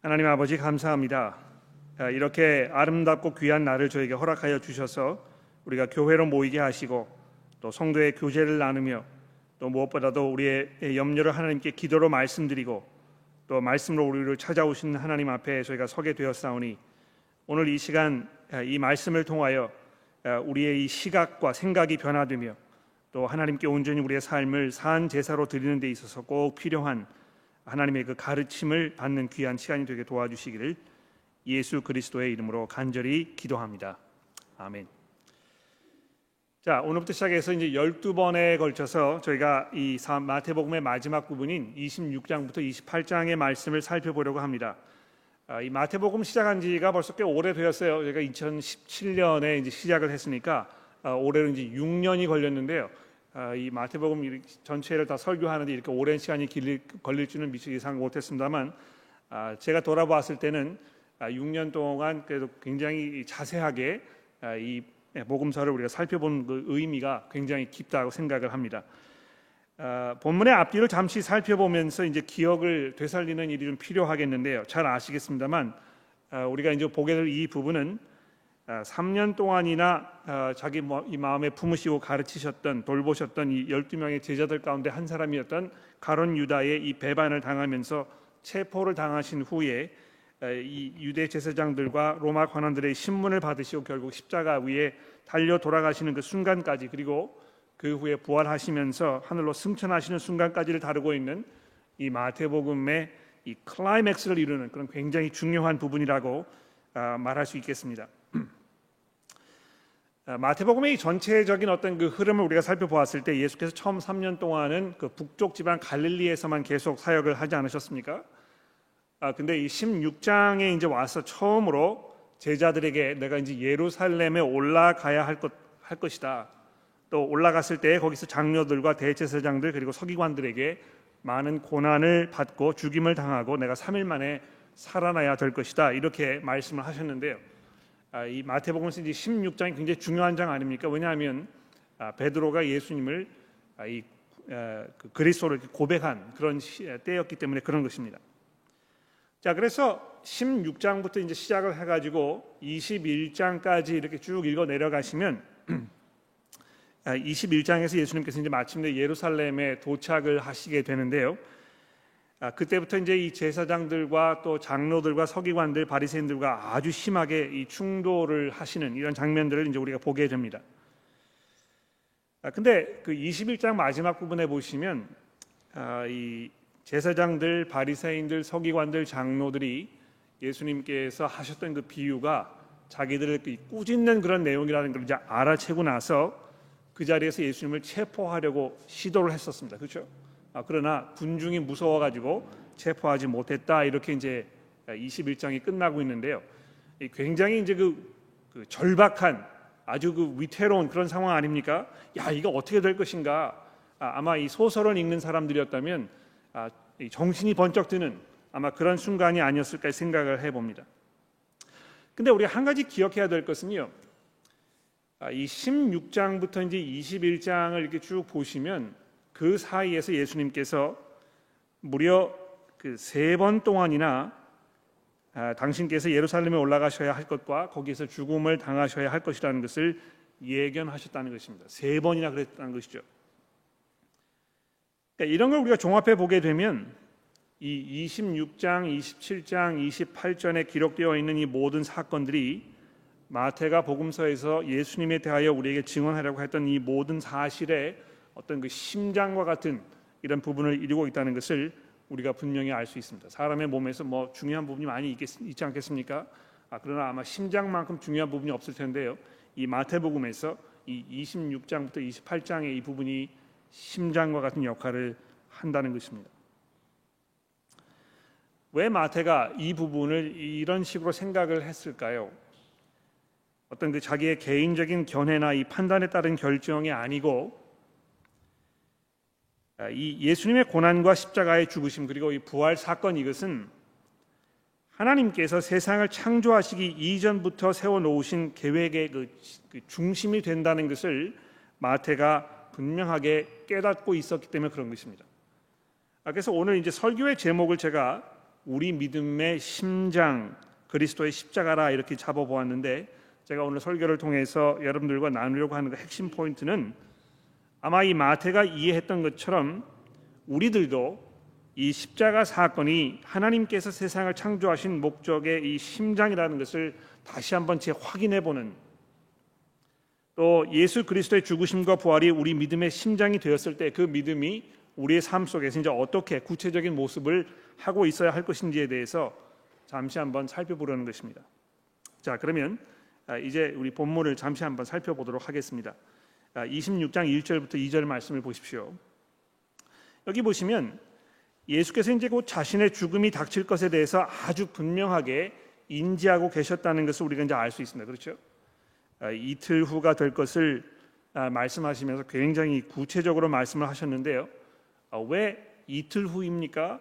하나님 아버지 감사합니다. 아, 이렇게 아름답고 귀한 날을 저에게 허락하여 주셔서 우리가 교회로 모이게 하시고 또 성도의 교제를 나누며 또 무엇보다도 우리의 염려를 하나님께 기도로 말씀드리고 또 말씀으로 우리를 찾아오신 하나님 앞에 저희가 서게 되었사오니 오늘 이 시간 아, 이 말씀을 통하여 아, 우리의 이 시각과 생각이 변화되며 또 하나님께 온전히 우리의 삶을 산 제사로 드리는 데 있어서 꼭 필요한 하나님의 그 가르침을 받는 귀한 시간이 되게 도와주시기를 예수 그리스도의 이름으로 간절히 기도합니다. 아멘. 자, 오늘부터 시작해서 이제 12번에 걸쳐서 저희가 이 마태복음의 마지막 부분인 26장부터 28장의 말씀을 살펴보려고 합니다. 아, 이 마태복음 시작한 지가 벌써 꽤 오래 되었어요. 저희가 2017년에 이제 시작을 했으니까 아, 올해는 이제 6년이 걸렸는데요. 아, 이 마태복음 전체를 다 설교하는데 이렇게 오랜 시간이 걸릴 줄은 미처 예상 못했습니다만 아, 제가 돌아봤을 때는 6년 동안 그래도 굉장히 자세하게 이 복음서를 우리가 살펴본 그 의미가 굉장히 깊다고 생각을 합니다. 본문의 앞뒤를 잠시 살펴보면서 이제 기억을 되살리는 일이 좀 필요하겠는데요. 잘 아시겠습니다만 우리가 이제 보게 될 이 부분은 3년 아, 동안이나 아, 자기 마음에 품으시고 가르치셨던 돌보셨던 이 12명의 제자들 가운데 한 사람이었던 가론 유다의 이 배반을 당하면서 체포를 당하신 후에 아, 이 유대 제사장들과 로마 관원들의 신문을 받으시고 결국 십자가 위에 달려 돌아가시는 그 순간까지 그리고 그 후에 부활하시면서 하늘로 승천하시는 순간까지를 다루고 있는 이 마태복음의 이 클라이맥스를 이루는 그런 굉장히 중요한 부분이라고 말할 수 있겠습니다. 아, 마태복음의 전체적인 어떤 그 흐름을 우리가 살펴보았을 때 예수께서 처음 3년 동안은 그 북쪽 지방 갈릴리에서만 계속 사역을 하지 않으셨습니까? 아 근데 이 16장에 이제 와서 처음으로 제자들에게 내가 이제 예루살렘에 올라가야 할 것 할 것이다. 또 올라갔을 때 거기서 장로들과 대제사장들 그리고 서기관들에게 많은 고난을 받고 죽임을 당하고 내가 3일 만에 살아나야 될 것이다. 이렇게 말씀을 하셨는데요. 아, 이 마태복음서 이제 16장이 굉장히 중요한 장 아닙니까? 왜냐하면 아, 베드로가 예수님을 아, 이그 그리스도를 고백한 그런 때였기 때문에 그런 것입니다. 자, 그래서 16장부터 이제 시작을 해가지고 21장까지 이렇게 쭉 읽어 내려가시면 21장에서 예수님께서 이제 마침내 예루살렘에 도착을 하시게 되는데요. 아, 그때부터 이제 이 제사장들과 또 장로들과 서기관들, 바리새인들과 아주 심하게 이 충돌을 하시는 이런 장면들을 이제 우리가 보게 됩니다. 아, 근데 그 21장 마지막 부분에 보시면 아, 이 제사장들, 바리새인들, 서기관들, 장로들이 예수님께서 하셨던 그 비유가 자기들을 꾸짖는 그런 내용이라는 걸 이제 알아채고 나서 그 자리에서 예수님을 체포하려고 시도를 했었습니다. 그렇죠? 아, 그러나 군중이 무서워가지고 체포하지 못했다 이렇게 이제 21장이 끝나고 있는데요. 굉장히 이제 그, 그 절박한 아주 그 위태로운 그런 상황 아닙니까? 야 이거 어떻게 될 것인가? 아, 만일 소설을 읽는 사람들이었다면 아, 정신이 번쩍 드는 아마 그런 순간이 아니었을까 생각을 해봅니다. 근데 우리가 한 가지 기억해야 될 것은요. 아, 이 16장부터 이제 21장을 이렇게 쭉 보시면 그 사이에서 예수님께서 무려 그 세 번 동안이나 아, 당신께서 예루살렘에 올라가셔야 할 것과 거기에서 죽음을 당하셔야 할 것이라는 것을 예견하셨다는 것입니다. 세 번이나 그랬다는 것이죠. 그러니까 이런 걸 우리가 종합해 보게 되면 이 26장, 27장, 28장에 기록되어 있는 이 모든 사건들이 마태가 복음서에서 예수님에 대하여 우리에게 증언하려고 했던 이 모든 사실에 어떤 그 심장과 같은 이런 부분을 이루고 있다는 것을 우리가 분명히 알 수 있습니다. 사람의 몸에서 뭐 중요한 부분이 많이 있겠, 있지 않겠습니까? 아, 그러나 아마 심장만큼 중요한 부분이 없을 텐데요. 이 마태복음에서 이 26장부터 28장의 이 부분이 심장과 같은 역할을 한다는 것입니다. 왜 마태가 이 부분을 이런 식으로 생각을 했을까요? 어떤 그 자기의 개인적인 견해나 이 판단에 따른 결정이 아니고 아, 이 예수님의 고난과 십자가의 죽으심 그리고 이 부활 사건 이것은 하나님께서 세상을 창조하시기 이전부터 세워 놓으신 계획의 그, 그 중심이 된다는 것을 마태가 분명하게 깨닫고 있었기 때문에 그런 것입니다. 아, 그래서 오늘 이제 설교의 제목을 제가 우리 믿음의 심장 그리스도의 십자가라 이렇게 잡아 보았는데 제가 오늘 설교를 통해서 여러분들과 나누려고 하는 그 핵심 포인트는 아마 이 마태가 이해했던 것처럼 우리들도 이 십자가 사건이 하나님께서 세상을 창조하신 목적의 이 심장이라는 것을 다시 한번 재확인해 보는 또 예수 그리스도의 죽으심과 부활이 우리 믿음의 심장이 되었을 때 그 믿음이 우리의 삶 속에서 이제 어떻게 구체적인 모습을 하고 있어야 할 것인지에 대해서 잠시 한번 살펴보려는 것입니다. 자, 그러면 아, 이제 우리 본문을 잠시 한번 살펴보도록 하겠습니다. 26장 아, 1절부터 2절 말씀을 보십시오. 여기 보시면 예수께서 이제 곧 자신의 죽음이 닥칠 것에 대해서 아주 분명하게 인지하고 계셨다는 것을 우리가 이제 알 수 있습니다. 그렇죠? 아, 이틀 후가 될 것을 아, 말씀하시면서 굉장히 구체적으로 말씀을 하셨는데요. 아, 왜 이틀 후입니까?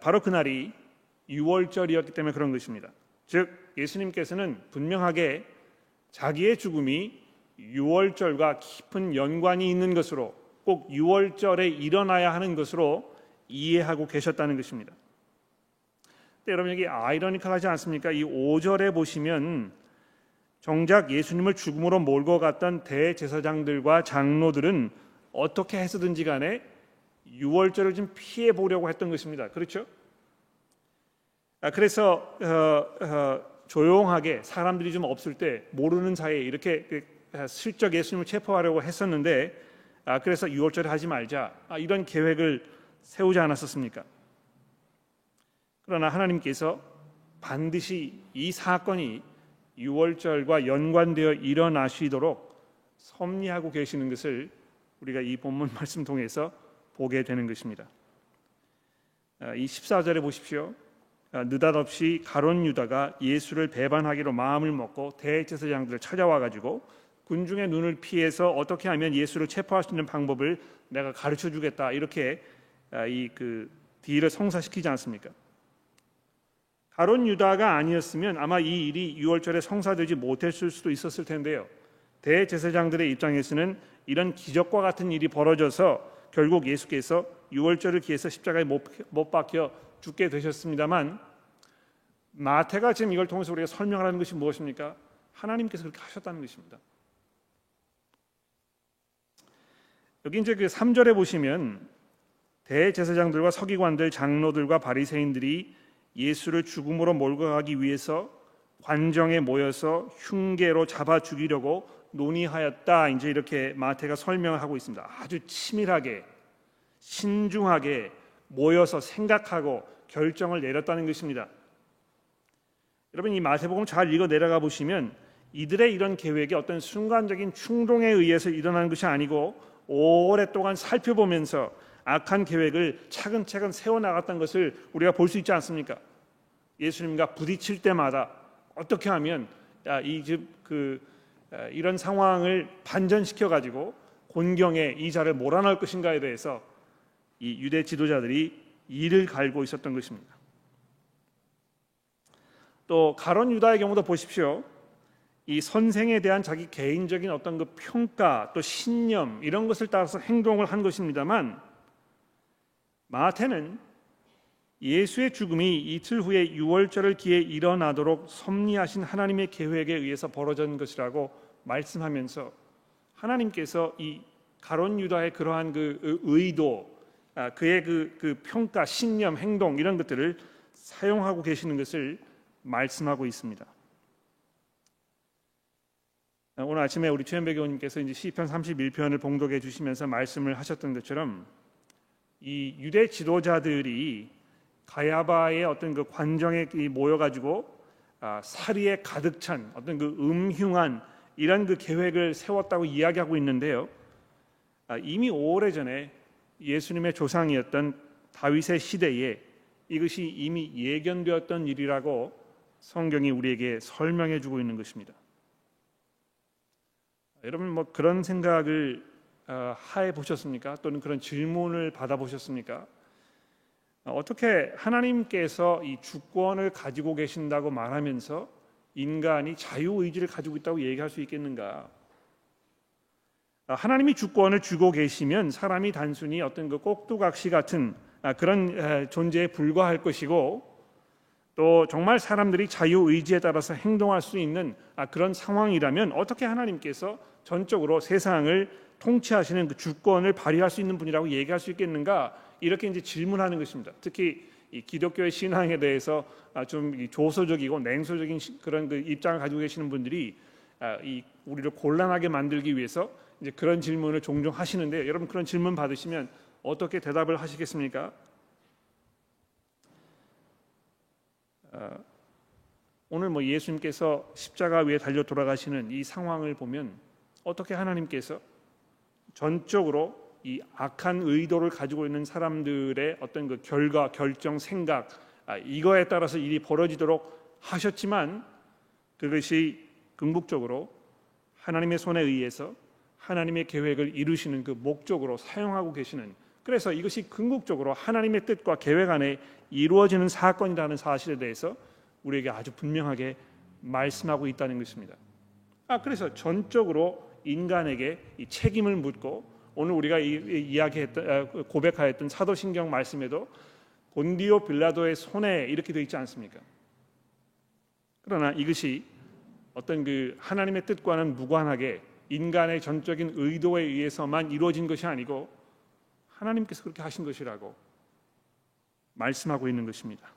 바로 그날이 6월절이었기 때문에 그런 것입니다. 즉 예수님께서는 분명하게 자기의 죽음이 6월절과 깊은 연관이 있는 것으로 꼭 6월절에 일어나야 하는 것으로 이해하고 계셨다는 것입니다. 여러분 여기 아이러니컬하지 않습니까? 이 5절에 보시면 정작 예수님을 죽음으로 몰고 갔던 대제사장들과 장로들은 어떻게 해서든지 간에 6월절을 좀 피해 보려고 했던 것입니다. 그렇죠? 아, 그래서 어, 어, 조용하게 사람들이 좀 없을 때 모르는 사이에 이렇게 슬쩍 예수님을 체포하려고 했었는데 아, 그래서 6월절에 하지 말자 아, 이런 계획을 세우지 않았었습니까? 그러나 하나님께서 반드시 이 사건이 6월절과 연관되어 일어나시도록 섭리하고 계시는 것을 우리가 이 본문 말씀 통해서 보게 되는 것입니다. 아, 이 14절에 보십시오. 아, 느닷없이 가론 유다가 예수를 배반하기로 마음을 먹고 대제사장들을 찾아와 가지고 군중의 눈을 피해서 어떻게 하면 예수를 체포할 수 있는 방법을 내가 가르쳐 주겠다 이렇게 이 그 딜을 성사시키지 않습니까? 가론 유다가 아니었으면 아마 이 일이 6월절에 성사되지 못했을 수도 있었을 텐데요. 대제사장들의 입장에서는 이런 기적과 같은 일이 벌어져서 결국 예수께서 6월절을 기해서 십자가에 못, 못 박혀 죽게 되셨습니다만 마태가 지금 이걸 통해서 우리가 설명하는 것이 무엇입니까? 하나님께서 그렇게 하셨다는 것입니다. 여기 이제 그 3절에 보시면 대제사장들과 서기관들, 장로들과 바리새인들이 예수를 죽음으로 몰고 가기 위해서 관정에 모여서 흉계로 잡아 죽이려고 논의하였다. 이제 이렇게 마태가 설명을 하고 있습니다. 아주 치밀하게 신중하게 모여서 생각하고 결정을 내렸다는 것입니다. 여러분 이 마태복음 잘 읽어 내려가 보시면 이들의 이런 계획이 어떤 순간적인 충동에 의해서 일어난 것이 아니고 오랫동안 살펴보면서 악한 계획을 차근차근 세워 나갔던 것을 우리가 볼 수 있지 않습니까? 예수님과 부딪힐 때마다 어떻게 하면 이집그 이런 상황을 반전시켜 가지고 곤경에 이 자를 몰아넣을 것인가에 대해서 이 유대 지도자들이 이를 갈고 있었던 것입니다. 또 가론 유다의 경우도 보십시오. 이 선생에 대한 자기 개인적인 어떤 그 평가 또 신념 이런 것을 따라서 행동을 한 것입니다만 마태는 예수의 죽음이 이틀 후에 6월절을 기해 일어나도록 섭리하신 하나님의 계획에 의해서 벌어진 것이라고 말씀하면서 하나님께서 이 가론 유다의 그러한 그 의도, 아, 그의 그, 그 평가, 신념, 행동 이런 것들을 사용하고 계시는 것을 말씀하고 있습니다. 오늘 아침에 우리 최현배 교우님께서 이제 시편 31편을 봉독해 주시면서 말씀을 하셨던 것처럼 이 유대 지도자들이 가야바의 어떤 그 관정에 모여 가지고 아, 사리에 가득 찬 어떤 그 음흉한 이런 그 계획을 세웠다고 이야기하고 있는데요. 아, 이미 오래 전에 예수님의 조상이었던 다윗의 시대에 이것이 이미 예견되었던 일이라고 성경이 우리에게 설명해 주고 있는 것입니다. 여러분 뭐 그런 생각을 어, 하해 보셨습니까? 또는 그런 질문을 받아 보셨습니까? 어떻게 하나님께서 이 주권을 가지고 계신다고 말하면서 인간이 자유 의지를 가지고 있다고 얘기할 수 있겠는가? 하나님이 주권을 주고 계시면 사람이 단순히 어떤 그 꼭두각시 같은 아, 그런 에, 존재에 불과할 것이고 또 정말 사람들이 자유 의지에 따라서 행동할 수 있는 아, 그런 상황이라면 어떻게 하나님께서 전적으로 세상을 통치하시는 그 주권을 발휘할 수 있는 분이라고 얘기할 수 있겠는가 이렇게 이제 질문하는 것입니다. 특히 이 기독교의 신앙에 대해서 아, 좀이 조소적이고 냉소적인 시- 그런 그 입장을 가지고 계시는 분들이 아, 이 우리를 곤란하게 만들기 위해서 이제 그런 질문을 종종 하시는데 여러분 그런 질문 받으시면 어떻게 대답을 하시겠습니까? 오늘 뭐 예수님께서 십자가 위에 달려 돌아가시는 이 상황을 보면 어떻게 하나님께서 전적으로 이 악한 의도를 가지고 있는 사람들의 어떤 그 결과, 결정, 생각 아, 이거에 따라서 일이 벌어지도록 하셨지만 그것이 궁극적으로 하나님의 손에 의해서 하나님의 계획을 이루시는 그 목적으로 사용하고 계시는 그래서 이것이 궁극적으로 하나님의 뜻과 계획 안에 이루어지는 사건이라는 사실에 대해서 우리에게 아주 분명하게 말씀하고 있다는 것입니다. 아 그래서 전적으로 인간에게 이 책임을 묻고 오늘 우리가 이야기했던 아, 고백하였던 사도신경 말씀에도 본디오 빌라도의 손에 이렇게 되어 있지 않습니까? 그러나 이것이 어떤 그 하나님의 뜻과는 무관하게 인간의 전적인 의도에 의해서만 이루어진 것이 아니고 하나님께서 그렇게 하신 것이라고 말씀하고 있는 것입니다.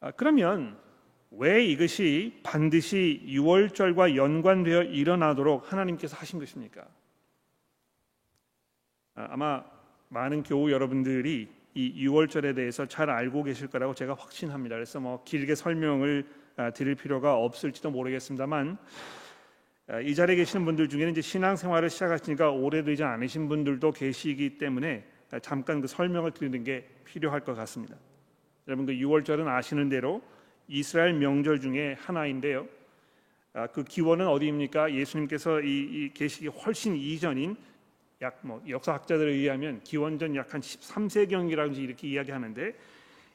아, 그러면 왜 이것이 반드시 유월절과 연관되어 일어나도록 하나님께서 하신 것입니까? 아, 아마 많은 교우 여러분들이 이 유월절에 대해서 잘 알고 계실 거라고 제가 확신합니다. 그래서 뭐 길게 설명을 아, 드릴 필요가 없을지도 모르겠습니다만 아, 이 자리에 계시는 분들 중에는 이제 신앙생활을 시작하시니까 오래되지 않으신 분들도 계시기 때문에 아, 잠깐 그 설명을 드리는 게 필요할 것 같습니다. 여러분 그 유월절은 아시는 대로 이스라엘 명절 중에 하나인데요. 아, 그 기원은 어디입니까? 예수님께서 이, 이 계시기 훨씬 이전인 약 뭐 역사학자들에 의하면 기원전 약 한 13세경이라고 이렇게 이야기하는데 에,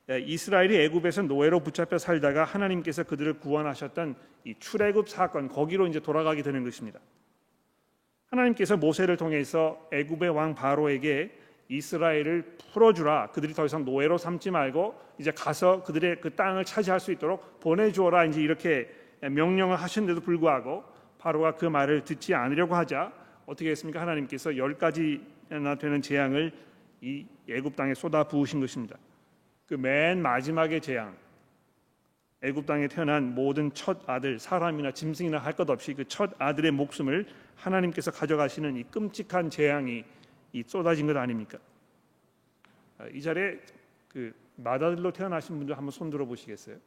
이스라엘이 애굽에서 노예로 붙잡혀 살다가 하나님께서 그들을 구원하셨던 이 출애굽 사건 거기로 이제 돌아가게 되는 것입니다. 하나님께서 모세를 통해서 애굽의 왕 바로에게 이스라엘을 풀어주라. 그들이 더 이상 노예로 삼지 말고 이제 가서 그들의 그 땅을 차지할 수 있도록 보내주어라. 이제 이렇게 명령을 하셨는데도 불구하고 바로가 그 말을 듣지 않으려고 하자 어떻게 했습니까? 하나님께서 열 가지나 되는 재앙을 이 애굽 땅에 쏟아 부으신 것입니다. 그 맨 마지막의 재앙, 애굽 땅에 태어난 모든 첫 아들, 사람이나 짐승이나 할 것 없이 그 첫 아들의 목숨을 하나님께서 가져가시는 이 끔찍한 재앙이 이 쏟아진 것 아닙니까? 아, 이 자리에 그 마다들로 태어나신 분들 한번 손 들어 보시겠어요?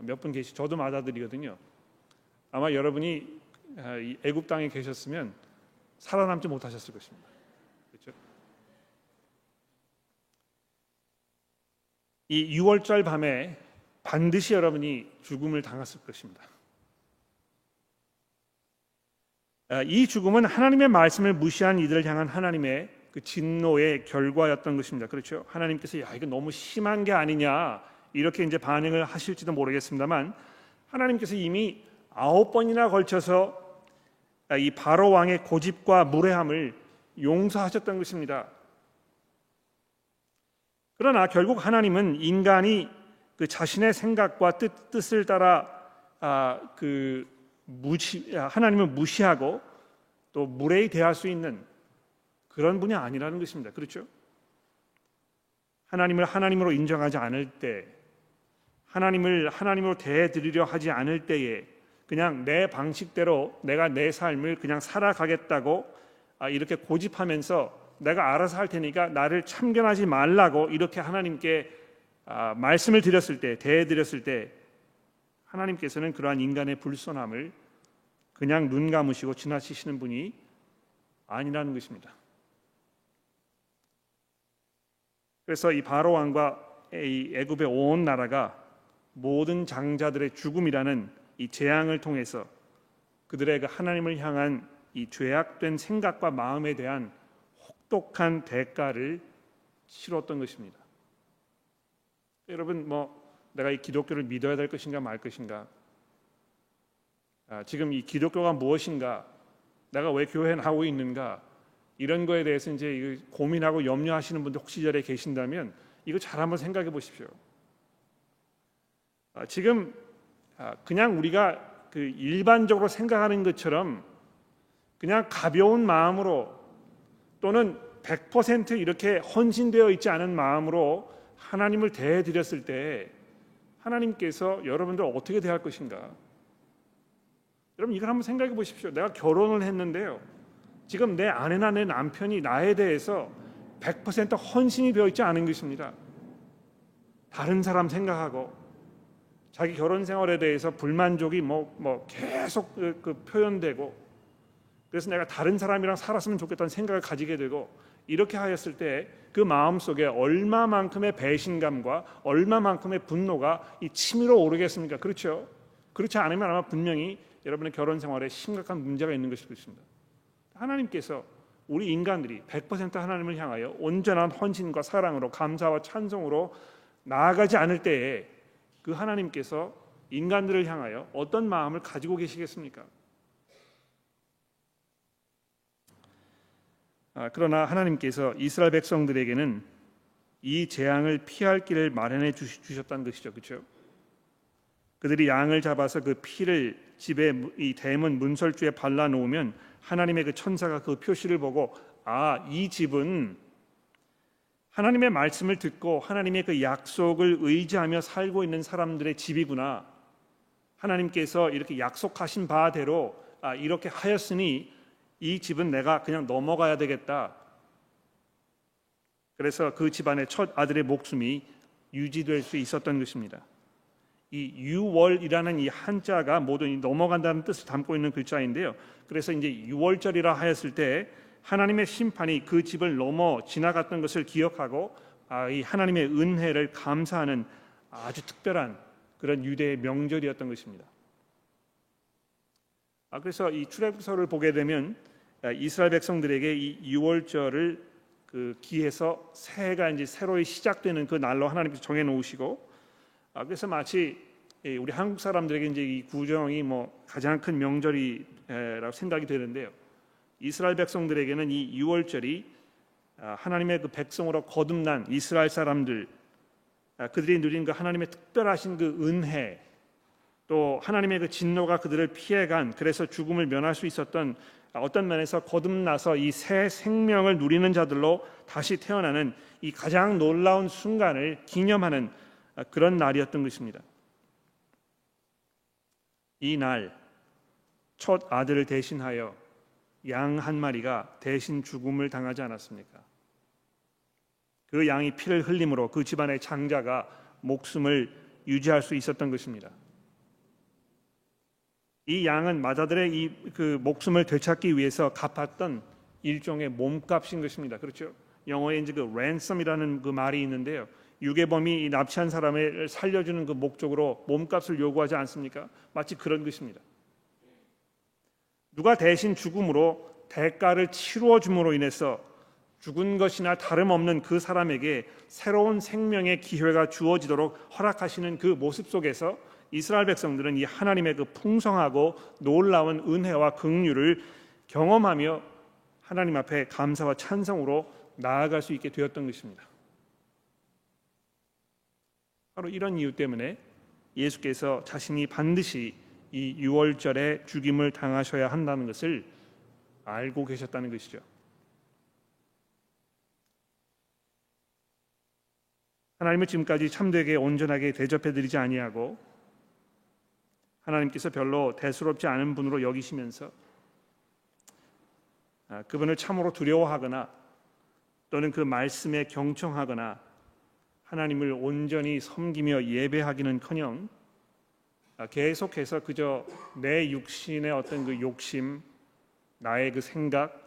몇 분 계시? 저도 마다들이거든요. 아마 여러분이 아, 이 애굽 땅에 계셨으면 살아남지 못하셨을 것입니다. 그렇죠? 이 6월절 밤에 반드시 여러분이 죽음을 당했을 것입니다. 아, 이 죽음은 하나님의 말씀을 무시한 이들을 향한 하나님의 그 진노의 결과였던 것입니다. 그렇죠? 하나님께서 야 이거 너무 심한 게 아니냐 이렇게 이제 반응을 하실지도 모르겠습니다만 하나님께서 이미 아홉 번이나 걸쳐서 아, 이 바로 왕의 고집과 무례함을 용서하셨던 것입니다. 그러나 결국 하나님은 인간이 그 자신의 생각과 뜻, 뜻을 따라 아, 그 무시 아, 하나님을 무시하고 또 무례히 대할 수 있는 그런 분이 아니라는 것입니다. 그렇죠? 하나님을 하나님으로 인정하지 않을 때 하나님을 하나님으로 대드리려 하지 않을 때에 그냥 내 방식대로 내가 내 삶을 그냥 살아가겠다고 아, 이렇게 고집하면서 내가 알아서 할 테니까 나를 참견하지 말라고 이렇게 하나님께 아, 말씀을 드렸을 때 대드렸을 때 하나님께서는 그러한 인간의 불손함을 그냥 눈 감으시고 지나치시는 분이 아니라는 것입니다. 그래서 이 바로 왕과 이 애굽의 온 나라가 모든 장자들의 죽음이라는 이 재앙을 통해서 그들의 그 하나님을 향한 이 죄악된 생각과 마음에 대한 혹독한 대가를 치렀던 것입니다. 여러분 뭐 내가 이 기독교를 믿어야 될 것인가 말 것인가? 아, 지금 이 기독교가 무엇인가? 내가 왜 교회에 나오고 있는가? 이런 거에 대해서 이제 고민하고 염려하시는 분들 혹시 저에 계신다면 이거 잘 한번 생각해 보십시오. 아, 지금 아, 그냥 우리가 그 일반적으로 생각하는 것처럼 그냥 가벼운 마음으로 또는 100% 이렇게 헌신되어 있지 않은 마음으로 하나님을 대드렸을 때 하나님께서 여러분들 어떻게 대할 것인가? 여러분 이걸 한번 생각해 보십시오. 내가 결혼을 했는데요. 지금 내 아내나 내 남편이 나에 대해서 100% 헌신이 되어 있지 않은 것입니다. 다른 사람 생각하고 자기 결혼 생활에 대해서 불만족이 뭐, 뭐 계속 그, 그 표현되고 그래서 내가 다른 사람이랑 살았으면 좋겠다는 생각을 가지게 되고 이렇게 하였을 때 그 마음 속에 얼마만큼의 배신감과 얼마만큼의 분노가 이 치밀어 오르겠습니까? 그렇죠? 그렇지 않으면 아마 분명히 여러분의 결혼 생활에 심각한 문제가 있는 것일 것입니다. 하나님께서 우리 인간들이 100% 하나님을 향하여 온전한 헌신과 사랑으로 감사와 찬송으로 나아가지 않을 때에 그 하나님께서 인간들을 향하여 어떤 마음을 가지고 계시겠습니까? 그러나 하나님께서 이스라엘 백성들에게는 이 재앙을 피할 길을 마련해 주셨다는 것이죠, 그렇죠? 그들이 양을 잡아서 그 피를 집에 이 대문 문설주에 발라 놓으면 하나님의 그 천사가 그 표시를 보고 아 이 집은 하나님의 말씀을 듣고 하나님의 그 약속을 의지하며 살고 있는 사람들의 집이구나. 하나님께서 이렇게 약속하신 바대로 아, 이렇게 하였으니 이 집은 내가 그냥 넘어가야 되겠다. 그래서 그 집안의 첫 아들의 목숨이 유지될 수 있었던 것입니다. 이 유월이라는 이 한자가 모두 넘어간다는 뜻을 담고 있는 글자인데요. 그래서 이제 유월절이라 하였을 때 하나님의 심판이 그 집을 넘어 지나갔던 것을 기억하고 아, 이 하나님의 은혜를 감사하는 아주 특별한 그런 유대의 명절이었던 것입니다. 아, 그래서 이 출애굽서를 보게 되면 아, 이스라엘 백성들에게 이 유월절을 그 기해서 새해가 이제 새로이 시작되는 그 날로 하나님께서 정해 놓으시고 아, 그래서 마치 우리 한국 사람들에게 이제 이 구정이 뭐 가장 큰 명절이라고 생각이 되는데요. 이스라엘 백성들에게는 이 유월절이 아, 하나님의 그 백성으로 거듭난 이스라엘 사람들 그들이 누린 그 하나님의 특별하신 그 은혜 또 하나님의 그 진노가 그들을 피해간 그래서 죽음을 면할 수 있었던 어떤 면에서 거듭나서 이 새 생명을 누리는 자들로 다시 태어나는 이 가장 놀라운 순간을 기념하는 그런 날이었던 것입니다. 이 날 첫 아들을 대신하여 양 한 마리가 대신 죽음을 당하지 않았습니까? 그 양이 피를 흘림으로 그 집안의 장자가 목숨을 유지할 수 있었던 것입니다. 이 양은 마자들의 이 그 목숨을 되찾기 위해서 갚았던 일종의 몸값인 것입니다. 그렇죠? 영어에 이제 그 ransom이라는 그 말이 있는데요. 유괴범이 납치한 사람을 살려주는 그 목적으로 몸값을 요구하지 않습니까? 마치 그런 것입니다. 누가 대신 죽음으로 대가를 치루어 줌으로 인해서 죽은 것이나 다름없는 그 사람에게 새로운 생명의 기회가 주어지도록 허락하시는 그 모습 속에서 이스라엘 백성들은 이 하나님의 그 풍성하고 놀라운 은혜와 긍휼을 경험하며 하나님 앞에 감사와 찬성으로 나아갈 수 있게 되었던 것입니다. 바로 이런 이유 때문에 예수께서 자신이 반드시 이 유월절에 죽임을 당하셔야 한다는 것을 알고 계셨다는 것이죠. 하나님을 지금까지 참되게 온전하게 대접해 드리지 아니하고 하나님께서 별로 대수롭지 않은 분으로 여기시면서 아, 그분을 참으로 두려워하거나 또는 그 말씀에 경청하거나 하나님을 온전히 섬기며 예배하기는커녕 아, 계속해서 그저 내 육신의 어떤 그 욕심, 나의 그 생각,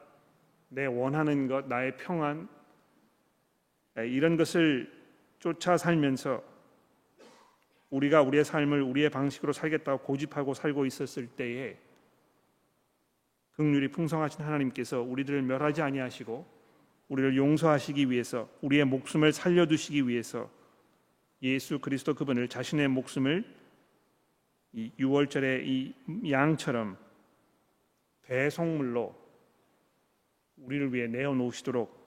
내 원하는 것, 나의 평안 아, 이런 것을 쫓아 살면서 우리가 우리의 삶을 우리의 방식으로 살겠다고 고집하고 살고 있었을 때에 극률이 풍성하신 하나님께서 우리들을 멸하지 아니하시고 우리를 용서하시기 위해서 우리의 목숨을 살려 두시기 위해서 예수 그리스도 그분을 자신의 목숨을 이 6월절의 이 양처럼 배송물로 우리를 위해 내어 놓으시도록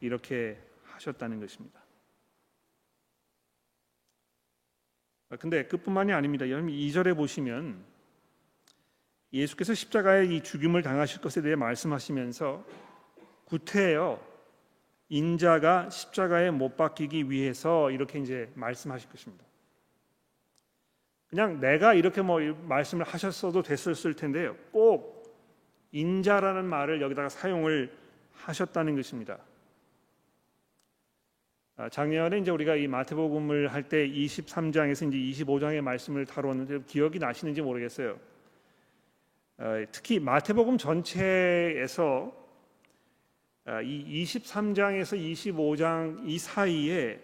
이렇게 하셨다는 것입니다. 근데 그뿐만이 아닙니다. 여러분 2절에 보시면 예수께서 십자가에 이 죽임을 당하실 것에 대해 말씀하시면서 구태여 인자가 십자가에 못 박히기 위해서 이렇게 이제 말씀하실 것입니다. 그냥 내가 이렇게 뭐 말씀을 하셨어도 됐었을 텐데요. 꼭 인자라는 말을 여기다가 사용을 하셨다는 것입니다. 아, 작년에 이제 우리가 이 마태복음을 할 때 23장에서 이제 25장의 말씀을 다루었는데 기억이 나시는지 모르겠어요. 아, 특히 마태복음 전체에서 아, 이 23장에서 25장 이 사이에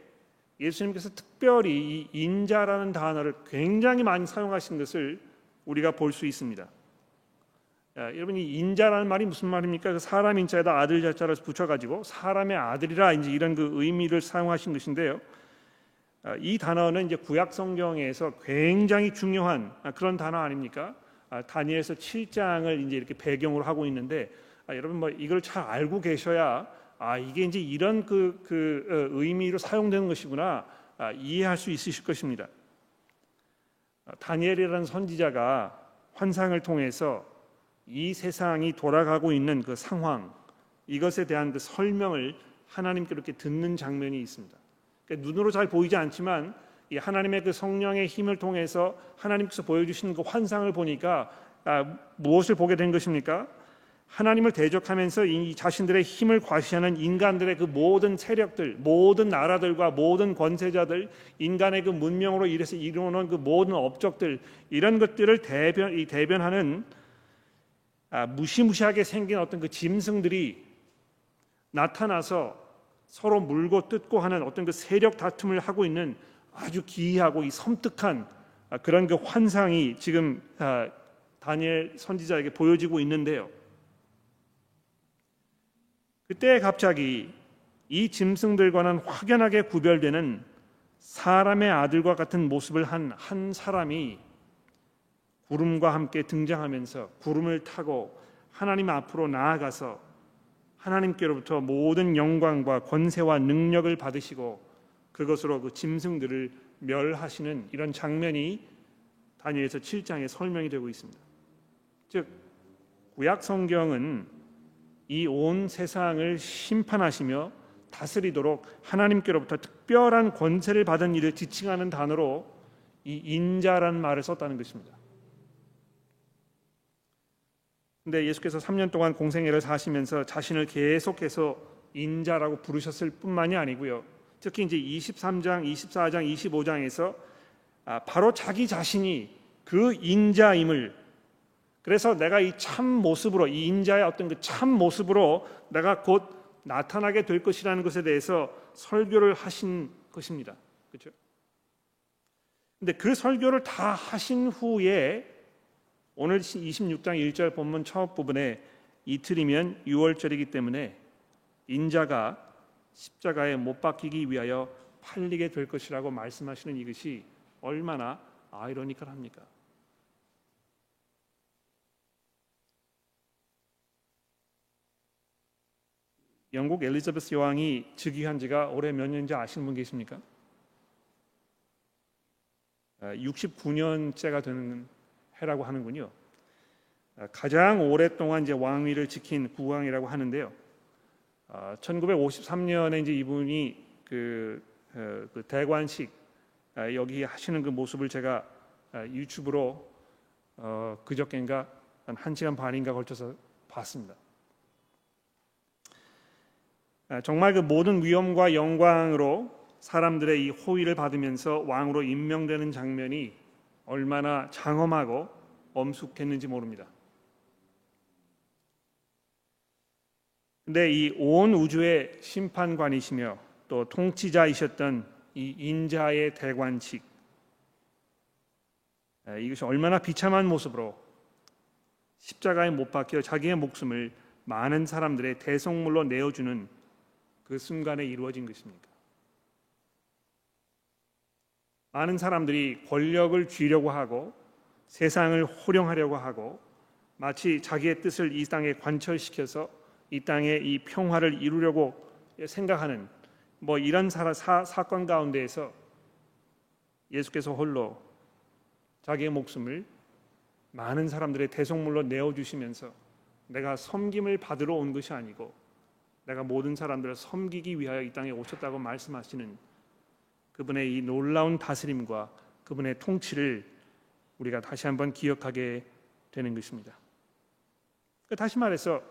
예수님께서 특별히 이 인자라는 단어를 굉장히 많이 사용하신 것을 우리가 볼 수 있습니다. 야, 여러분 이 인자라는 말이 무슨 말입니까? 그 사람 인자에다 아들 자자를 붙여가지고 사람의 아들이라 이제 이런 그 의미를 사용하신 것인데요. 아, 이 단어는 이제 구약 성경에서 굉장히 중요한 그런 단어 아닙니까? 아, 다니엘서 7장을 이제 이렇게 배경으로 하고 있는데 아, 여러분 뭐 이걸 잘 알고 계셔야 아 이게 이제 이런 그, 그 어, 의미로 사용되는 것이구나 아, 이해할 수 있으실 것입니다. 아, 다니엘이라는 선지자가 환상을 통해서 이 세상이 돌아가고 있는 그 상황 이것에 대한 그 설명을 하나님께 이렇게 듣는 장면이 있습니다. 그러니까 눈으로 잘 보이지 않지만 이 하나님의 그 성령의 힘을 통해서 하나님께서 보여주시는 그 환상을 보니까 아, 무엇을 보게 된 것입니까? 하나님을 대적하면서 이 자신들의 힘을 과시하는 인간들의 그 모든 세력들, 모든 나라들과 모든 권세자들, 인간의 그 문명으로 이래서 이루어놓은 그 모든 업적들 이런 것들을 대변 이 대변하는 아, 무시무시하게 생긴 어떤 그 짐승들이 나타나서 서로 물고 뜯고 하는 어떤 그 세력 다툼을 하고 있는 아주 기이하고 이 섬뜩한 아, 그런 그 환상이 지금 아, 다니엘 선지자에게 보여지고 있는데요. 그때 갑자기 이 짐승들과는 확연하게 구별되는 사람의 아들과 같은 모습을 한 한 사람이 구름과 함께 등장하면서 구름을 타고 하나님 앞으로 나아가서 하나님께로부터 모든 영광과 권세와 능력을 받으시고 그것으로 그 짐승들을 멸하시는 이런 장면이 다니엘서 7장에 설명이 되고 있습니다. 즉 구약 성경은 이 온 세상을 심판하시며 다스리도록 하나님께로부터 특별한 권세를 받은 일을 지칭하는 단어로 이 인자라는 말을 썼다는 것입니다. 근데 예수께서 3년 동안 공생애를 사시면서 자신을 계속해서 인자라고 부르셨을 뿐만이 아니고요. 특히 이제 23장, 24장, 25장에서 바로 자기 자신이 그 인자임을 그래서 내가 이 참 모습으로 이 인자의 어떤 그 참 모습으로 내가 곧 나타나게 될 것이라는 것에 대해서 설교를 하신 것입니다. 그렇죠? 근데 그 설교를 다 하신 후에 오늘 26장 1절 본문 첫 부분에 이틀이면 6월절이기 때문에 인자가 십자가에 못 박히기 위하여 팔리게 될 것이라고 말씀하시는 이것이 얼마나 아이러니컬합니까? 영국 엘리자베스 여왕이 즉위한 지가 올해 몇 년인지 아시는 분 계십니까? 69년째가 아, 되는 해라고 하는군요. 아, 가장 오랫동안 이제 왕위를 지킨 국왕이라고 하는데요. 1953년에 아, 이제 이분이 그, 어, 그 대관식 여기 하시는 그 모습을 제가 유튜브로 어, 그저께인가 한 시간 반인가 걸쳐서 봤습니다. 아, 정말 그 모든 위엄과 영광으로 사람들의 이 호의를 받으면서 왕으로 임명되는 장면이 얼마나 장엄하고 엄숙했는지 모릅니다. 근데 이 온 우주의 심판관이시며 또 통치자이셨던 이 인자의 대관식 아, 이것이 얼마나 비참한 모습으로 십자가에 못 박혀 자기의 목숨을 많은 사람들의 대성물로 내어주는 그 순간에 이루어진 것입니까? 많은 사람들이 권력을 쥐려고 하고 세상을 호령하려고 하고 마치 자기의 뜻을 이 땅에 관철시켜서 이 땅에 이 평화를 이루려고 생각하는 뭐 이런 사, 사, 사건 가운데에서 예수께서 홀로 자기의 목숨을 많은 사람들의 대속물로 내어 주시면서 내가 섬김을 받으러 온 것이 아니고 내가 모든 사람들을 섬기기 위하여 이 땅에 오셨다고 말씀하시는 그분의 이 놀라운 다스림과 그분의 통치를 우리가 다시 한번 기억하게 되는 것입니다. 그 다시 말해서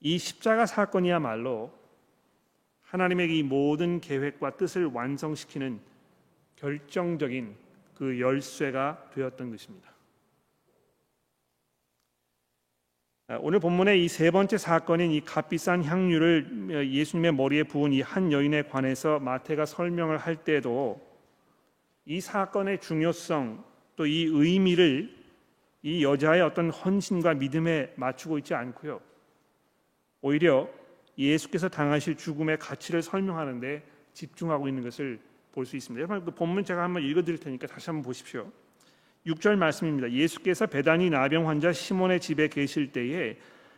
이 십자가 사건이야말로 하나님의 이 모든 계획과 뜻을 완성시키는 결정적인 그 열쇠가 되었던 것입니다. 아, 오늘 본문의 이 세 번째 사건인 이 값비싼 향유를 예수님의 머리에 부은 이 한 여인에 관해서 마태가 설명을 할 때도 이 사건의 중요성 또 이 의미를 이 여자의 어떤 헌신과 믿음에 맞추고 있지 않고요. 오히려 예수께서 당하실 죽음의 가치를 설명하는데 집중하고 있는 것을 볼 수 있습니다. 여러분 그 본문 제가 한번 읽어 드릴 테니까 다시 한번 보십시오. 6절 말씀입니다. 예수께서 배단이 나병 환자 시몬의 집에 계실 때에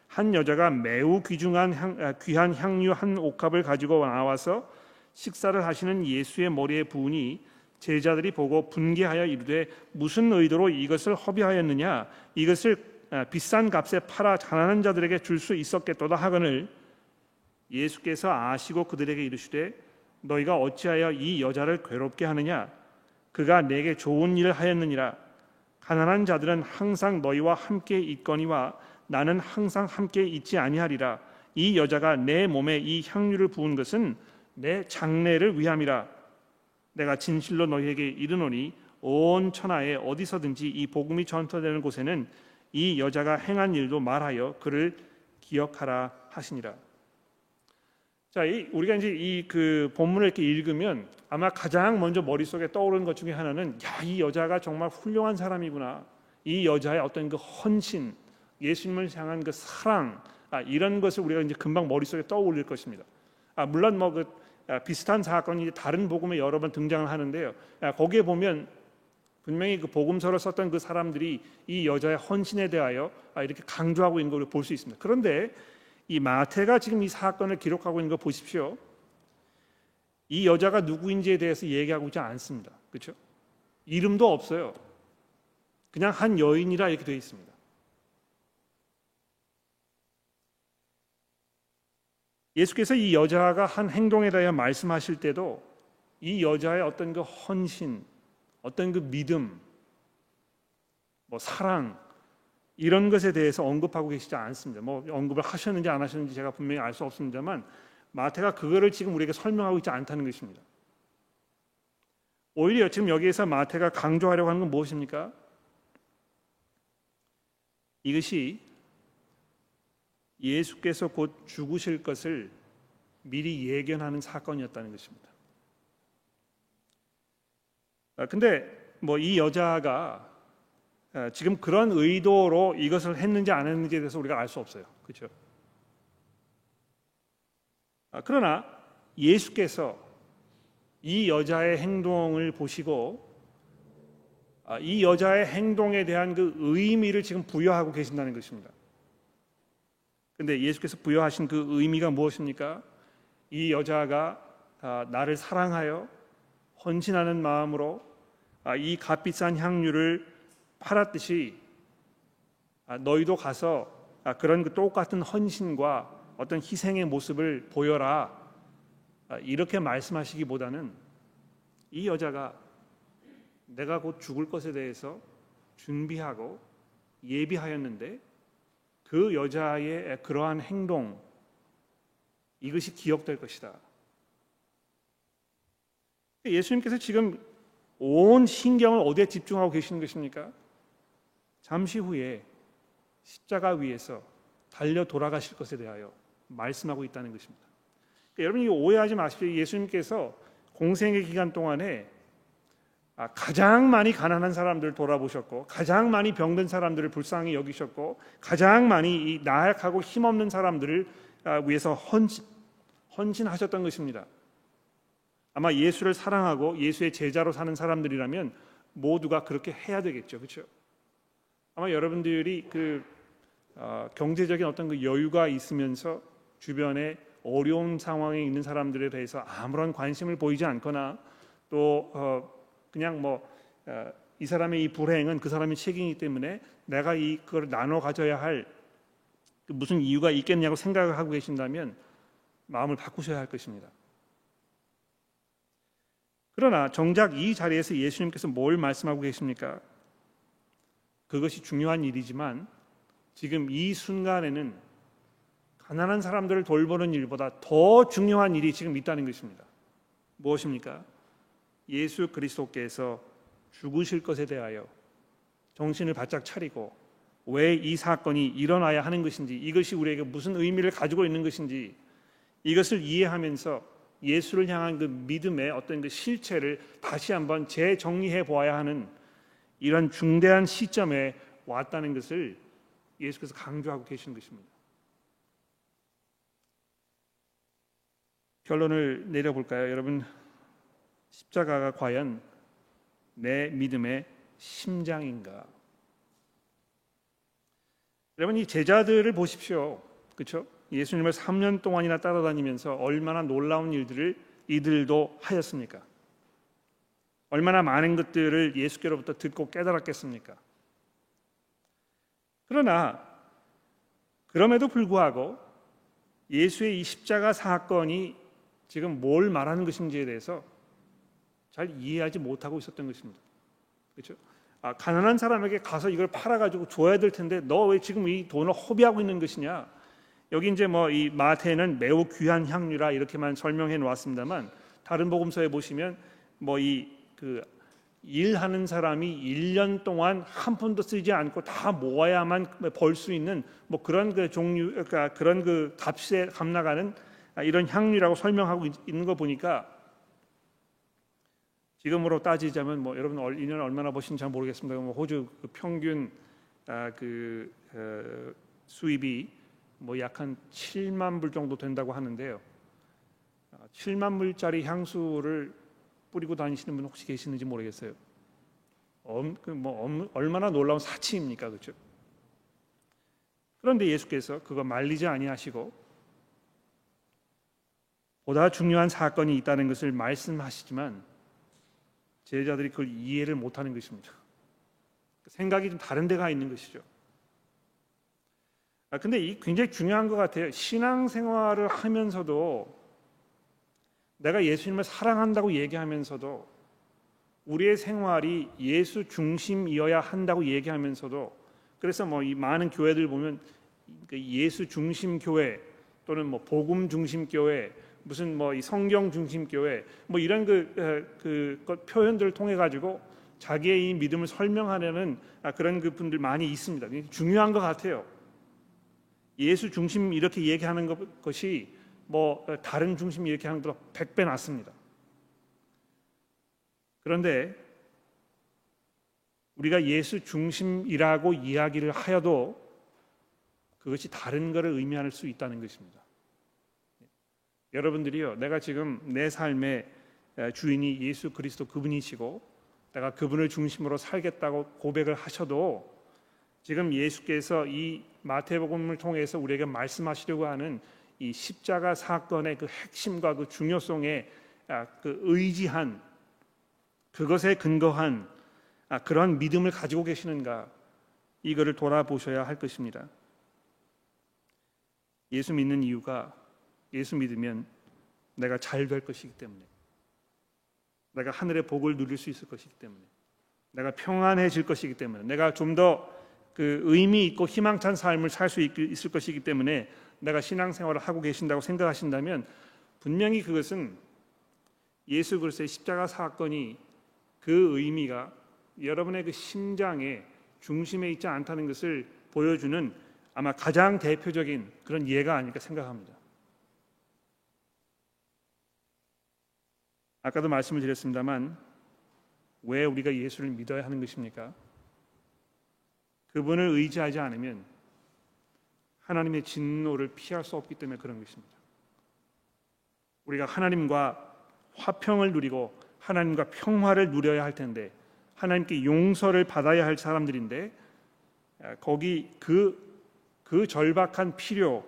한 여자가 매우 귀중한 향, 아, 귀한 향유 한 옥합을 가지고 나와서 식사를 하시는 예수의 머리에 부으니 제자들이 보고 분개하여 이르되 무슨 의도로 이것을 허비하였느냐? 이것을 아, 비싼 값에 팔아 가난한 자들에게 줄 수 있었겠도다 하거늘 예수께서 아시고 그들에게 이르시되 너희가 어찌하여 이 여자를 괴롭게 하느냐? 그가 내게 좋은 일을 하였느니라 가난한 자들은 항상 너희와 함께 있거니와 나는 항상 함께 있지 아니하리라. 이 여자가 내 몸에 이 향유를 부은 것은 내 장례를 위함이라. 내가 진실로 너희에게 이르노니 온 천하에 어디서든지 이 복음이 전파되는 곳에는 이 여자가 행한 일도 말하여 그를 기억하라 하시니라 자, 이, 우리가 이제 이 그 본문을 이렇게 읽으면 아마 가장 먼저 머릿속에 떠오르는 것 중에 하나는 야, 이 여자가 정말 훌륭한 사람이구나. 이 여자의 어떤 그 헌신, 예수님을 향한 그 사랑, 아, 이런 것을 우리가 이제 금방 머릿속에 떠올릴 것입니다. 아, 물론 뭐그 아, 비슷한 사건이 다른 복음에 여러 번 등장을 하는데요. 아, 거기에 보면 분명히 그 복음서를 썼던 그 사람들이 이 여자의 헌신에 대하여 아, 이렇게 강조하고 있는 걸 볼 수 있습니다. 그런데 이 마태가 지금 이 사건을 기록하고 있는 거 보십시오. 이 여자가 누구인지에 대해서 얘기하고 있지 않습니다. 그렇죠? 이름도 없어요. 그냥 한 여인이라 이렇게 되어 있습니다. 예수께서 이 여자가 한 행동에 대하여 말씀하실 때도 이 여자의 어떤 그 헌신, 어떤 그 믿음, 뭐 사랑, 이런 것에 대해서 언급하고 계시지 않습니다. 뭐 언급을 하셨는지 안 하셨는지 제가 분명히 알 수 없습니다만 마태가 그거를 지금 우리에게 설명하고 있지 않다는 것입니다. 오히려 지금 여기에서 마태가 강조하려고 하는 건 무엇입니까? 이것이 예수께서 곧 죽으실 것을 미리 예견하는 사건이었다는 것입니다. 아, 근데 뭐 이 여자가 지금 그런 의도로 이것을 했는지 안 했는지에 대해서 우리가 알 수 없어요. 그렇죠? 그러나 예수께서 이 여자의 행동을 보시고 아, 이 여자의 행동에 대한 그 의미를 지금 부여하고 계신다는 것입니다. 근데 예수께서 부여하신 그 의미가 무엇입니까? 이 여자가 아, 나를 사랑하여 헌신하는 마음으로 이 값비싼 향유를 팔았듯이 아, 너희도 가서 아, 그런 그 똑같은 헌신과 어떤 희생의 모습을 보여라 아, 이렇게 말씀하시기보다는 이 여자가 내가 곧 죽을 것에 대해서 준비하고 예비하였는데 그 여자의 그러한 행동 이것이 기억될 것이다. 예수님께서 지금 온 신경을 어디에 집중하고 계시는 것입니까? 잠시 후에 십자가 위에서 달려 돌아가실 것에 대하여 말씀하고 있다는 것입니다. 그러니까 여러분 이 오해하지 마십시오. 예수님께서 공생의 기간 동안에 아, 가장 많이 가난한 사람들을 돌아보셨고 가장 많이 병든 사람들을 불쌍히 여기셨고 가장 많이 나약하고 힘없는 사람들을 아, 위해서 헌신, 헌신하셨던 것입니다. 아마 예수를 사랑하고 예수의 제자로 사는 사람들이라면 모두가 그렇게 해야 되겠죠, 그렇죠? 아마 여러분들이 그 어, 경제적인 어떤 그 여유가 있으면서 주변에 어려운 상황에 있는 사람들에 대해서 아무런 관심을 보이지 않거나 또 어, 그냥 뭐 어, 이 사람의 이 불행은 그 사람의 책임이기 때문에 내가 이걸 나눠 가져야 할그 무슨 이유가 있겠냐고 생각을 하고 계신다면 마음을 바꾸셔야 할 것입니다. 그러나 정작 이 자리에서 예수님께서 뭘 말씀하고 계십니까? 그것이 중요한 일이지만 지금 이 순간에는 가난한 사람들을 돌보는 일보다 더 중요한 일이 지금 있다는 것입니다. 무엇입니까? 예수 그리스도께서 죽으실 것에 대하여 정신을 바짝 차리고 왜 이 사건이 일어나야 하는 것인지 이것이 우리에게 무슨 의미를 가지고 있는 것인지 이것을 이해하면서 예수를 향한 그 믿음의 어떤 그 실체를 다시 한번 재정리해 보아야 하는 이런 중대한 시점에 왔다는 것을 예수께서 강조하고 계시는 것입니다. 결론을 내려볼까요? 여러분 십자가가 과연 내 믿음의 심장인가? 여러분 이 제자들을 보십시오. 그렇죠? 예수님을 3년 동안이나 따라다니면서 얼마나 놀라운 일들을 이들도 하였습니까? 얼마나 많은 것들을 예수께로부터 듣고 깨달았겠습니까? 그러나 그럼에도 불구하고 예수의 이 십자가 사건이 지금 뭘 말하는 것인지에 대해서 잘 이해하지 못하고 있었던 것입니다. 그렇죠? 아, 가난한 사람에게 가서 이걸 팔아 가지고 줘야 될 텐데 너 왜 지금 이 돈을 허비하고 있는 것이냐? 여기 이제 뭐 이 마태는 매우 귀한 향유라 이렇게만 설명해 놓았습니다만 다른 복음서에 보시면 뭐 이 그 일하는 사람이 1년 동안 한 푼도 쓰지 않고 다 모아야만 벌 수 있는 뭐 그런 그 종류 그러니까 그런 그 값에 값 나가는 이런 향유라고 설명하고 있는 거 보니까 지금으로 따지자면 뭐 여러분 1년 얼마나 버시는지 잘 모르겠습니다. 뭐 호주 그 평균 아, 그 어, 수입이 뭐 약 한 7만 불 정도 된다고 하는데요. 7만 아, 불짜리 향수를 뿌리고 다니시는 분 혹시 계시는지 모르겠어요. 엄, 그뭐 얼마나 놀라운 사치입니까, 그렇죠? 그런데 예수께서 그거 말리지 아니하시고 보다 중요한 사건이 있다는 것을 말씀하시지만 제자들이 그걸 이해를 못하는 것입니다. 생각이 좀 다른 데가 있는 것이죠. 아, 근데 이 굉장히 중요한 것 같아요. 신앙생활을 하면서도 내가 예수님을 사랑한다고 얘기하면서도 우리의 생활이 예수 중심이어야 한다고 얘기하면서도 그래서 뭐 이 많은 교회들 보면 그 예수 중심 교회 또는 뭐 복음 중심 교회 무슨 뭐 이 성경 중심 교회 뭐 이런 그, 그 표현들을 통해 가지고 자기의 이 믿음을 설명하려는 아, 그런 그 분들 많이 있습니다. 중요한 것 같아요. 예수 중심 이렇게 얘기하는 것이 뭐 다른 중심 이렇게 하는 것보다 백배 낫습니다. 그런데 우리가 예수 중심이라고 이야기를 하여도 그것이 다른 것을 의미할 수 있다는 것입니다. 여러분들이요, 내가 지금 내 삶의 주인이 예수 그리스도 그분이시고 내가 그분을 중심으로 살겠다고 고백을 하셔도 지금 예수께서 이 마태복음을 통해서 우리에게 말씀하시려고 하는 이 십자가 사건의 그 핵심과 그 중요성에 아, 그 의지한 그것에 근거한 아, 그런 믿음을 가지고 계시는가 이거를 돌아보셔야 할 것입니다. 예수 믿는 이유가 예수 믿으면 내가 잘 될 것이기 때문에 내가 하늘의 복을 누릴 수 있을 것이기 때문에 내가 평안해질 것이기 때문에 내가 좀 더 그 의미 있고 희망찬 삶을 살 수 있을 것이기 때문에 내가 신앙생활을 하고 계신다고 생각하신다면 분명히 그것은 예수 그리스도의 십자가 사건이 그 의미가 여러분의 그 심장의 중심에 있지 않다는 것을 보여주는 아마 가장 대표적인 그런 예가 아닐까 생각합니다. 아까도 말씀을 드렸습니다만 왜 우리가 예수를 믿어야 하는 것입니까? 그분을 의지하지 않으면 하나님의 진노를 피할 수 없기 때문에 그런 것입니다. 우리가 하나님과 화평을 누리고 하나님과 평화를 누려야 할 텐데 하나님께 용서를 받아야 할 사람들인데 아, 거기 그그 절박한 필요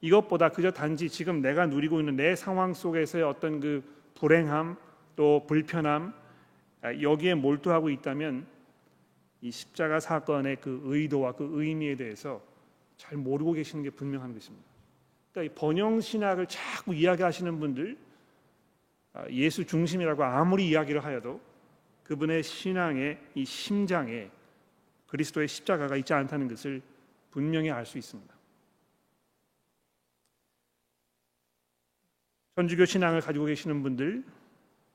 이것보다 그저 단지 지금 내가 누리고 있는 내 상황 속에서의 어떤 그 불행함 또 불편함 아, 여기에 몰두하고 있다면 이 십자가 사건의 그 의도와 그 의미에 대해서 잘 모르고 계시는 게 분명한 것입니다. 그러니까 이 번영 신학을 자꾸 이야기하시는 분들 아, 예수 중심이라고 아무리 이야기를 하여도 그분의 신앙의 이 심장에 그리스도의 십자가가 있지 않다는 것을 분명히 알 수 있습니다. 천주교 신앙을 가지고 계시는 분들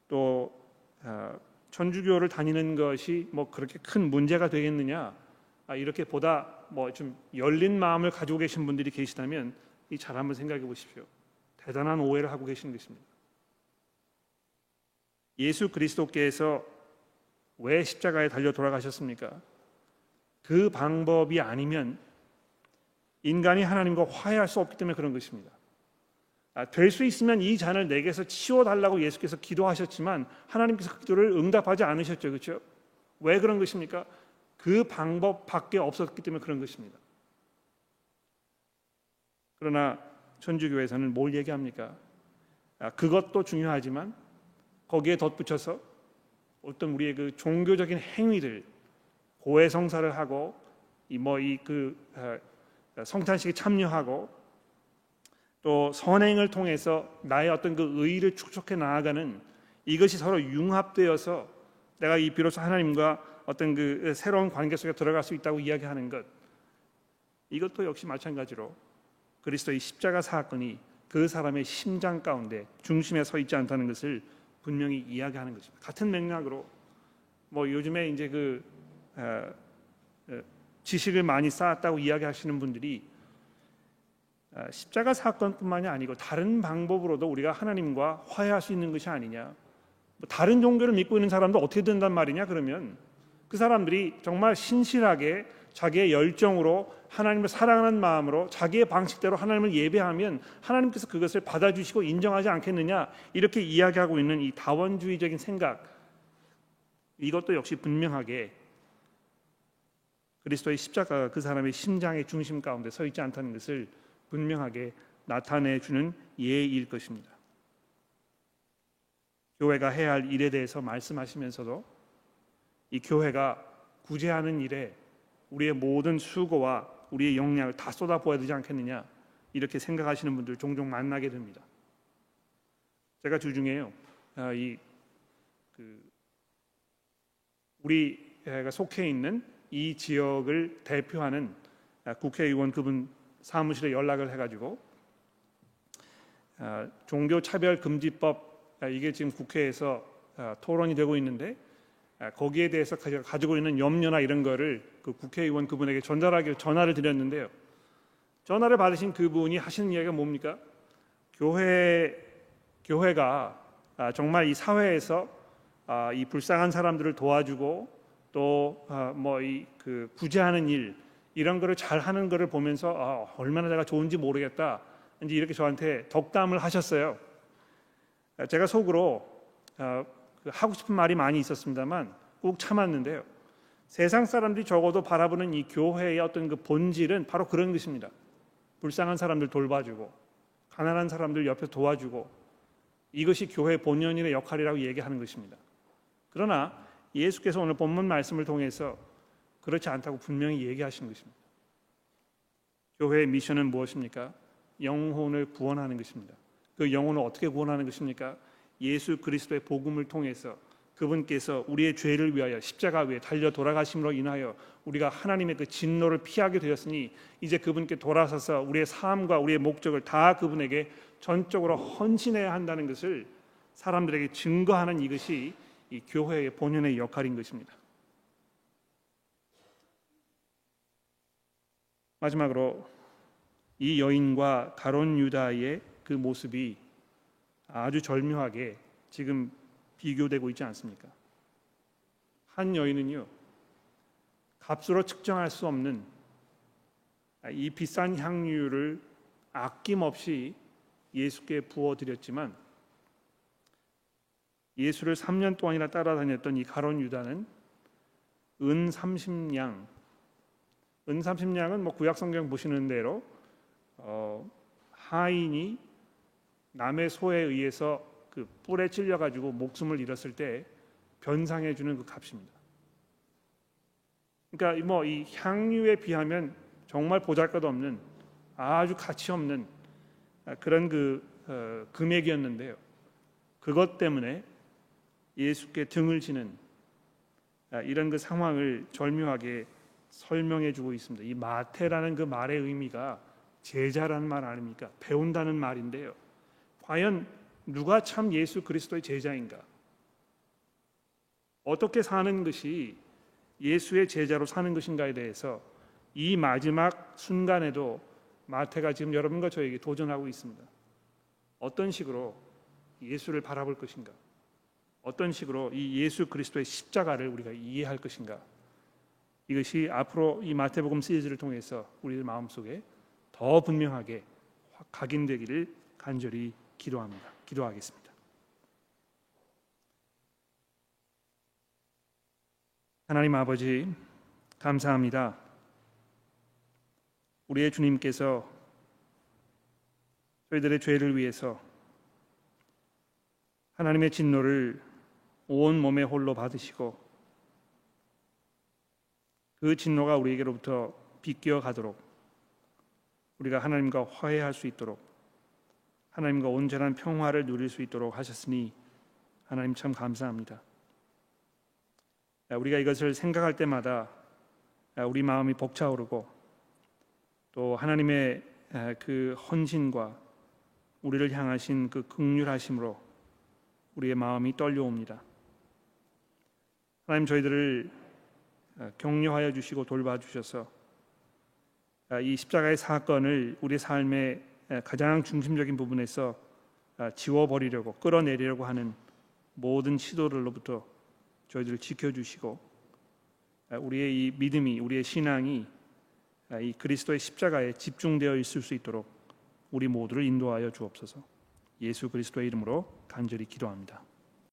또 아, 천주교를 다니는 것이 뭐 그렇게 큰 문제가 되겠느냐 아, 이렇게 보다 뭐 좀 열린 마음을 가지고 계신 분들이 계시다면 이 잘 한번 생각해 보십시오. 대단한 오해를 하고 계시는 것입니다. 예수 그리스도께서 왜 십자가에 달려 돌아가셨습니까? 그 방법이 아니면 인간이 하나님과 화해할 수 없기 때문에 그런 것입니다. 아, 될수 있으면 이 잔을 내게서 치워 달라고 예수께서 기도하셨지만 하나님께서 그 기도를 응답하지 않으셨죠. 그렇죠? 왜 그런 것입니까? 그 방법밖에 없었기 때문에 그런 것입니다. 그러나 천주교에서는 뭘 얘기합니까? 아, 그것도 중요하지만 거기에 덧붙여서 어떤 우리의 그 종교적인 행위들 고해성사를 하고 이뭐 이그 아, 성탄식에 참여하고 또 선행을 통해서 나의 어떤 그 의를 축적해 나아가는 이것이 서로 융합되어서 내가 이 비로소 하나님과 어떤 그 새로운 관계 속에 들어갈 수 있다고 이야기하는 것 이것도 역시 마찬가지로 그리스도의 십자가 사건이 그 사람의 심장 가운데 중심에 서 있지 않다는 것을 분명히 이야기하는 것입니다. 같은 맥락으로 뭐 요즘에 이제 그 어, 어, 지식을 많이 쌓았다고 이야기하시는 분들이 어, 십자가 사건뿐만이 아니고 다른 방법으로도 우리가 하나님과 화해할 수 있는 것이 아니냐. 뭐 다른 종교를 믿고 있는 사람도 어떻게 된단 말이냐 그러면 그 사람들이 정말 신실하게 자기의 열정으로 하나님을 사랑하는 마음으로 자기의 방식대로 하나님을 예배하면 하나님께서 그것을 받아주시고 인정하지 않겠느냐 이렇게 이야기하고 있는 이 다원주의적인 생각 이것도 역시 분명하게 그리스도의 십자가가 그 사람의 심장의 중심 가운데 서 있지 않다는 것을 분명하게 나타내 주는 예일 것입니다. 교회가 해야 할 일에 대해서 말씀하시면서도 이 교회가 구제하는 일에 우리의 모든 수고와 우리의 역량을 다 쏟아부어야 되지 않겠느냐 이렇게 생각하시는 분들 종종 만나게 됩니다. 제가 주중에요 아, 이 그 우리가 속해 있는 이 지역을 대표하는 아, 국회의원 그분 사무실에 연락을 해가지고 아, 종교 차별 금지법 이게 지금 국회에서 토론이 되고 있는데 거기에 대해서 가지고 있는 염려나 이런 거를 그 국회의원 그분에게 전달하기 전화를 드렸는데요. 전화를 받으신 그분이 하시는 이야기가 뭡니까? 교회 교회가 아, 정말 이 사회에서 아, 이 불쌍한 사람들을 도와주고 또 뭐 이 그 구제하는 일 이런 거를 잘 하는 거를 보면서 아, 얼마나 내가 좋은지 모르겠다. 이제 이렇게 저한테 덕담을 하셨어요. 제가 속으로 그 하고 싶은 말이 많이 있었습니다만 꾹 참았는데요. 세상 사람들이 적어도 바라보는 이 교회의 어떤 그 본질은 바로 그런 것입니다. 불쌍한 사람들 돌봐주고 가난한 사람들 옆에 도와주고 이것이 교회 본연의 역할이라고 얘기하는 것입니다. 그러나 예수께서 오늘 본문 말씀을 통해서 그렇지 않다고 분명히 얘기하신 것입니다. 교회의 미션은 무엇입니까? 영혼을 구원하는 것입니다. 그 영혼을 어떻게 구원하는 것입니까? 예수 그리스도의 복음을 통해서 그분께서 우리의 죄를 위하여 십자가 위에 달려 돌아가심으로 인하여 우리가 하나님의 그 진노를 피하게 되었으니 이제 그분께 돌아서서 우리의 삶과 우리의 목적을 다 그분에게 전적으로 헌신해야 한다는 것을 사람들에게 증거하는 이것이 이 교회의 본연의 역할인 것입니다. 마지막으로 이 여인과 가론 유다의 그 모습이 아주 절묘하게 지금 비교되고 있지 않습니까? 한 여인은요 값으로 측정할 수 없는 이 비싼 향유를 아낌없이 예수께 부어 드렸지만 예수를 3년 동안이나 따라다녔던 이 가론 유다는 은 30냥 은삼십냥은 뭐 구약 성경 보시는 대로 어, 하인이 남의 소에 의해서 그 뿔에 찔려 가지고 목숨을 잃었을 때 변상해 주는 그 값입니다. 그러니까 뭐 이 향유에 비하면 정말 보잘것없는 아주 가치 없는 그런 그 어, 금액이었는데요. 그것 때문에 예수께 등을 지는 아, 이런 그 상황을 절묘하게 설명해 주고 있습니다. 이 마태라는 그 말의 의미가 제자라는 말 아닙니까? 배운다는 말인데요. 과연 누가 참 예수 그리스도의 제자인가? 어떻게 사는 것이 예수의 제자로 사는 것인가에 대해서 이 마지막 순간에도 마태가 지금 여러분과 저에게 도전하고 있습니다. 어떤 식으로 예수를 바라볼 것인가? 어떤 식으로 이 예수 그리스도의 십자가를 우리가 이해할 것인가? 이것이 앞으로 이 마태복음 시리즈를 통해서 우리들 마음속에 더 분명하게 각인되기를 간절히 기도합니다. 기도하겠습니다. 하나님 아버지 감사합니다. 우리의 주님께서 저희들의 죄를 위해서 하나님의 진노를 온 몸에 홀로 받으시고 그 진노가 우리에게로부터 비껴 가도록 우리가 하나님과 화해할 수 있도록 하나님과 온전한 평화를 누릴 수 있도록 하셨으니 하나님 참 감사합니다. 우리가 이것을 생각할 때마다 우리 마음이 벅차오르고 또 하나님의 그 헌신과 우리를 향하신 그 극률하심으로 우리의 마음이 떨려옵니다. 하나님 저희들을 격려하여 주시고 돌봐 주셔서 이 십자가의 사건을 우리 삶의 가장 중심적인 부분에서 지워버리려고 끌어내리려고 하는 모든 시도들로부터 저희들을 지켜주시고 우리의 이 믿음이 우리의 신앙이 이 그리스도의 십자가에 집중되어 있을 수 있도록 우리 모두를 인도하여 주옵소서. 예수 그리스도의 이름으로 간절히 기도합니다.